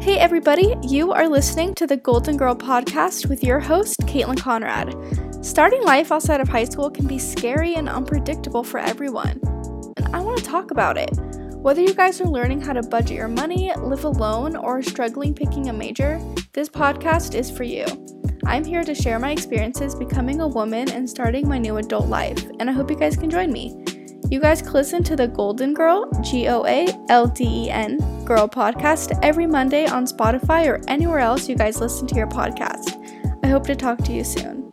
Hey, everybody, you are listening to the Goalden Girl podcast with your host, Caitlin Conrad. Starting life outside of high school can be scary and unpredictable for everyone, and I want to talk about it. Whether you guys are learning how to budget your money, live alone, or struggling picking a major, this podcast is for you. I'm here to share my experiences becoming a woman and starting my new adult life, and I hope you guys can join me. You guys can listen to the Goalden Girl, G O A L D E N, Girl podcast every Monday on Spotify or anywhere else you guys listen to your podcast. I hope to talk to you soon.